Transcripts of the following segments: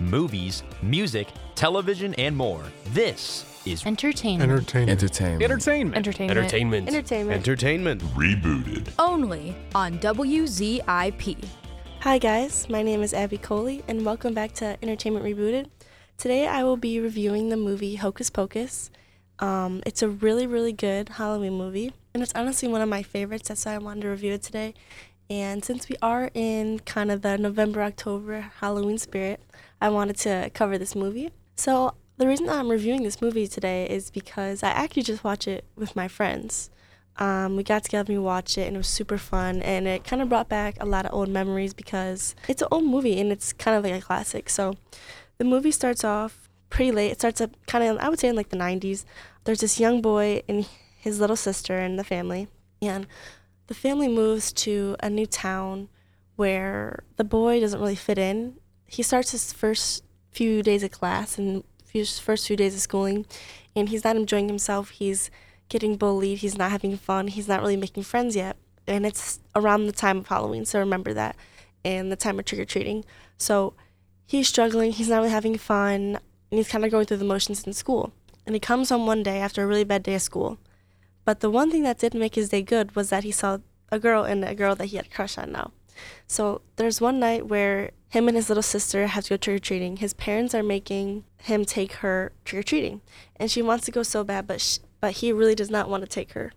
movies, music, television, and more. This is Entertainment. Entertainment. Entertainment. Entertainment. Entertainment. Entertainment. Entertainment. Entertainment. Rebooted. Only on WZIP. Hi, guys. My name is Abby Coley, and welcome back to Entertainment Rebooted. Today, I will be reviewing the movie Hocus Pocus. Um, it's a really, really good Halloween movie, and it's honestly one of my favorites. That's why I wanted to review it today. And since we are in kind of the November, October Halloween spirit, I wanted to cover this movie. So, the reason that I'm reviewing this movie today is because I actually just watched it with my friends. Um, we got together and we watched it, and it was super fun. And it kind of brought back a lot of old memories because it's an old movie and it's kind of like a classic. So, the movie starts off pretty late. It starts up kind of, I would say, in like the 90s. There's this young boy and his little sister and the family. And the family moves to a new town where the boy doesn't really fit in. He starts his first few days of class and his first few days of schooling, and he's not enjoying himself. He's getting bullied. He's not having fun. He's not really making friends yet. And it's around the time of Halloween, so remember that, and the time of trick or treating. So he's struggling. He's not really having fun, and he's kind of going through the motions in school. And he comes home one day after a really bad day of school. But the one thing that did make his day good was that he saw a girl and a girl that he had a crush on now. So there's one night where him and his little sister have to go trick or treating. His parents are making him take her trick or treating, and she wants to go so bad, but sh- but he really does not want to take her.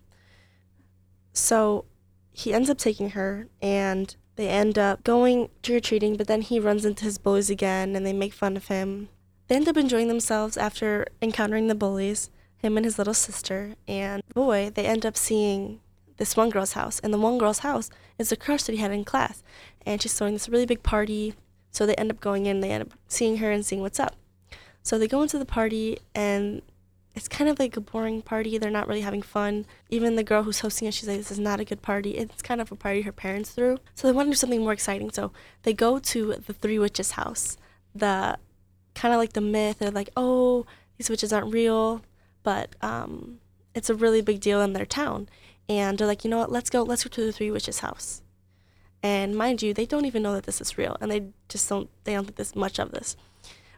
So he ends up taking her, and they end up going trick or treating. But then he runs into his bullies again, and they make fun of him. They end up enjoying themselves after encountering the bullies. Him and his little sister, and boy, they end up seeing this one girl's house, and the one girl's house is the crush that he had in class, and she's throwing this really big party. So they end up going in, they end up seeing her and seeing what's up. So they go into the party, and it's kind of like a boring party. They're not really having fun. Even the girl who's hosting it, she's like, "This is not a good party." It's kind of a party her parents threw. So they want to do something more exciting. So they go to the Three Witches' house. The kind of like the myth. They're like, "Oh, these witches aren't real," but um, it's a really big deal in their town and they're like, you know what, let's go, let's go to the Three Witches' house. And mind you, they don't even know that this is real, and they just don't, they don't think there's much of this.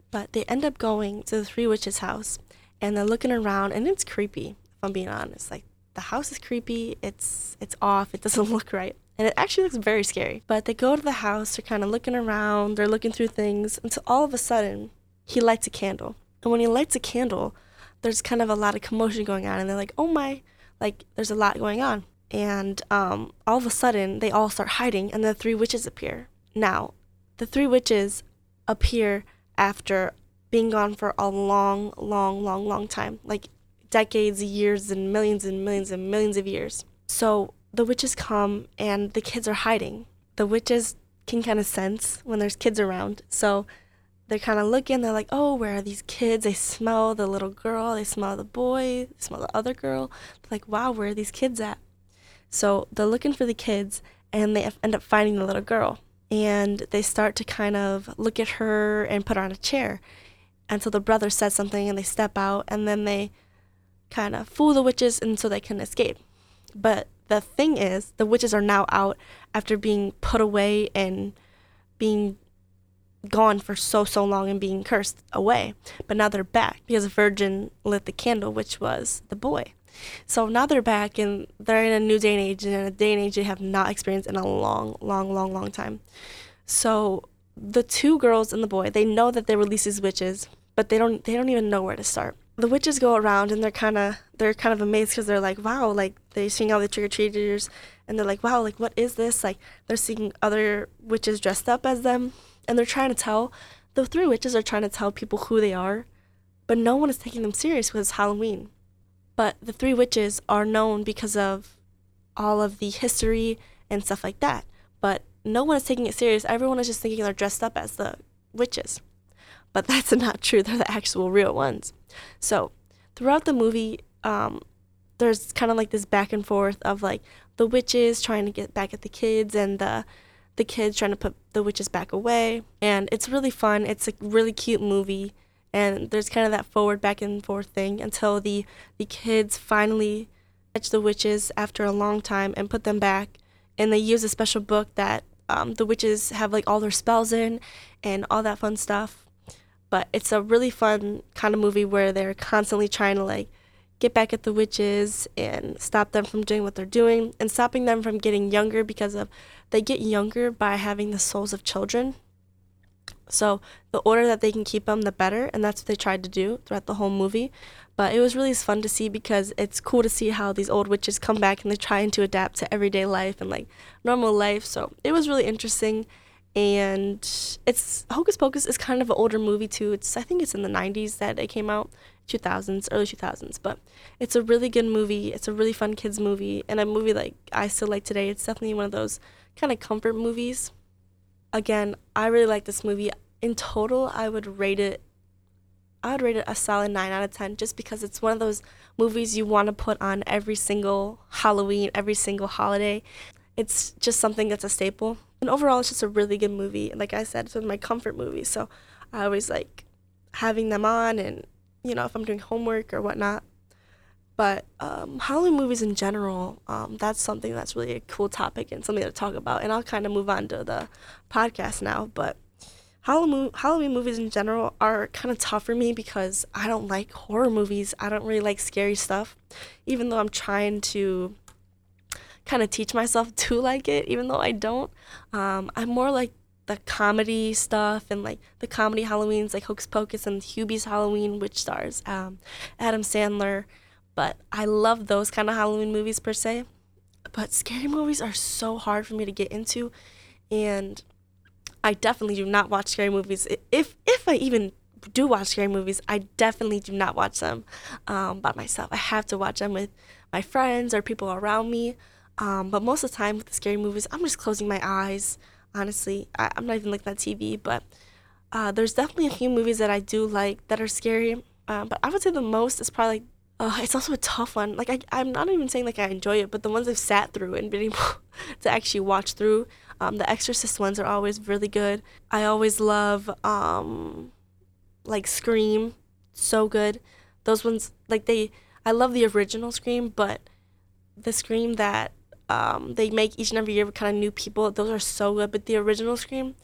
But they end up going to the Three Witches' house, and they're looking around, and it's creepy. If I'm being honest, like the house is creepy. It's it's off. It doesn't look right, and it actually looks very scary. But they go to the house. They're kind of looking around. They're looking through things, until all of a sudden, he lights a candle. And when he lights a candle, there's kind of a lot of commotion going on, and they're like, "Oh my!" Like there's a lot going on. And um, all of a sudden they all start hiding and the three witches appear. Now the three witches appear after being gone for a long long long long time. Like decades years and millions and millions and millions of years. So the witches come and the kids are hiding. The witches can kind of sense when there's kids around. So they're kind of looking. They're like, oh, where are these kids? They smell the little girl. They smell the boy. They smell the other girl. They're like, wow, where are these kids at? So they're looking for the kids and they end up finding the little girl. And they start to kind of look at her and put her on a chair and so the brother says something and they step out and then they kind of fool the witches and so they can escape. But the thing is, the witches are now out after being put away and being gone for so so long and being cursed away. But now they're back because a virgin lit the candle which was the boy. So now they're back and they're in a new day and age and in a day and age they have not experienced in a long long long long time. So the two girls and the boy they know that they release these witches but they don't they don't even know where to start. The witches go around and they're kind of they're kind of amazed because they're like wow like they're seeing all the trick-or-treaters and they're like wow like what is this? Like they're seeing other witches dressed up as them and they're trying to tell the three witches are trying to tell people who they are, but no one is taking them serious because it's Halloween. But the three witches are known because of all of the history and stuff like that. But no one is taking it serious. Everyone is just thinking they're dressed up as the witches. But that's not true. They're the actual real ones. So throughout the movie, um, there's kind of like this back and forth of like the witches trying to get back at the kids and the the kids trying to put the witches back away. And it's really fun. It's a really cute movie. And there's kind of that forward back and forth thing until the, the kids finally catch the witches after a long time and put them back. And they use a special book that um, the witches have like all their spells in and all that fun stuff. but it's a really fun kind of movie where they're constantly trying to like get back at the witches and stop them from doing what they're doing and stopping them from getting younger because of they get younger by having the souls of children. So the older that they can keep them, the better, and that's what they tried to do throughout the whole movie. But it was really fun to see because it's cool to see how these old witches come back and they're trying to adapt to everyday life and like normal life. So it was really interesting and it's Hocus Pocus is kind of an older movie too. It's I think it's in the 90s that it came out, 2000s, early 2000s, but it's a really good movie. It's a really fun kids movie and a movie like I still like today. It's definitely one of those kind of comfort movies. Again, I really like this movie. In total, I would rate it I would rate it a solid 9 out of 10 just because it's one of those movies you want to put on every single Halloween, every single holiday. It's just something that's a staple and overall it's just a really good movie like i said it's one of my comfort movies so i always like having them on and you know if i'm doing homework or whatnot but um, halloween movies in general um, that's something that's really a cool topic and something to talk about and i'll kind of move on to the podcast now but Halloween, Halloween movies in general are kind of tough for me because I don't like horror movies. I don't really like scary stuff, even though I'm trying to kind of teach myself to like it, even though I don't. Um, I'm more like the comedy stuff and like the comedy Halloweens, like Hocus Pocus and Hubie's Halloween, which stars um, Adam Sandler. But I love those kind of Halloween movies per se. But scary movies are so hard for me to get into, and I definitely do not watch scary movies. If if I even do watch scary movies, I definitely do not watch them um, by myself. I have to watch them with my friends or people around me. Um, but most of the time with the scary movies, I'm just closing my eyes. Honestly, I, am not even looking at TV. But uh, there's definitely a few movies that I do like that are scary. Um, but I would say the most is probably like, uh, it's also a tough one. Like I, I'm not even saying like I enjoy it, but the ones I've sat through and been able to actually watch through. Um, the Exorcist ones are always really good. I always love um, like Scream, so good. Those ones like they. I love the original Scream, but the Scream that um, they make each and every year with kind of new people. Those are so good. But the original Scream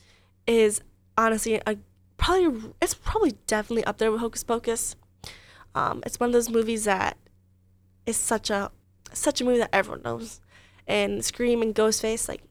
is honestly a probably it's probably definitely up there with Hocus Pocus. Um, it's one of those movies that is such a such a movie that everyone knows, and Scream and Ghostface like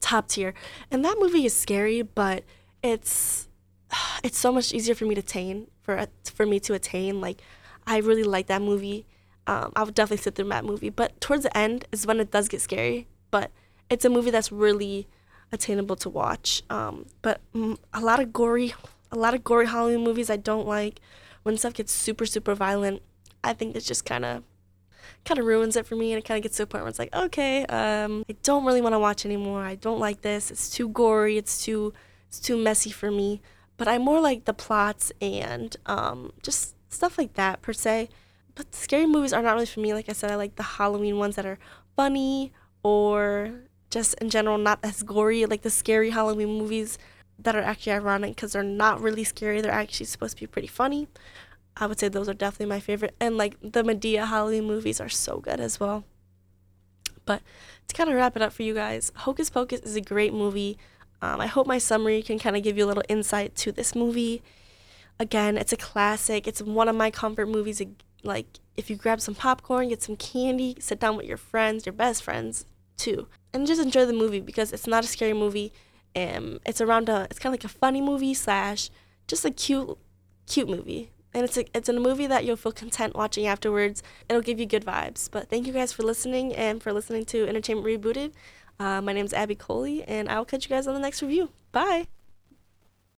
top tier. And that movie is scary, but it's it's so much easier for me to attain for for me to attain. Like I really like that movie um, I would definitely sit through that movie. But towards the end is when it does get scary. But it's a movie that's really attainable to watch. Um, but mm, a lot of gory, a lot of gory Halloween movies I don't like. When stuff gets super super violent, I think it just kind of kind of ruins it for me and it kind of gets to a point where it's like okay um, i don't really want to watch anymore i don't like this it's too gory it's too it's too messy for me but i more like the plots and um, just stuff like that per se but scary movies are not really for me. Like I said, I like the Halloween ones that are funny or just in general not as gory. Like the scary Halloween movies that are actually ironic because they're not really scary. They're actually supposed to be pretty funny. I would say those are definitely my favorite. And like the Madea Halloween movies are so good as well. But to kind of wrap it up for you guys, Hocus Pocus is a great movie. Um, I hope my summary can kind of give you a little insight to this movie. Again, it's a classic. It's one of my comfort movies like if you grab some popcorn, get some candy, sit down with your friends, your best friends too, and just enjoy the movie because it's not a scary movie. and it's around a, it's kind of like a funny movie slash just a cute, cute movie. And it's a, it's a movie that you'll feel content watching afterwards. It'll give you good vibes. But thank you guys for listening and for listening to Entertainment Rebooted. Uh, my name is Abby Coley, and I'll catch you guys on the next review. Bye.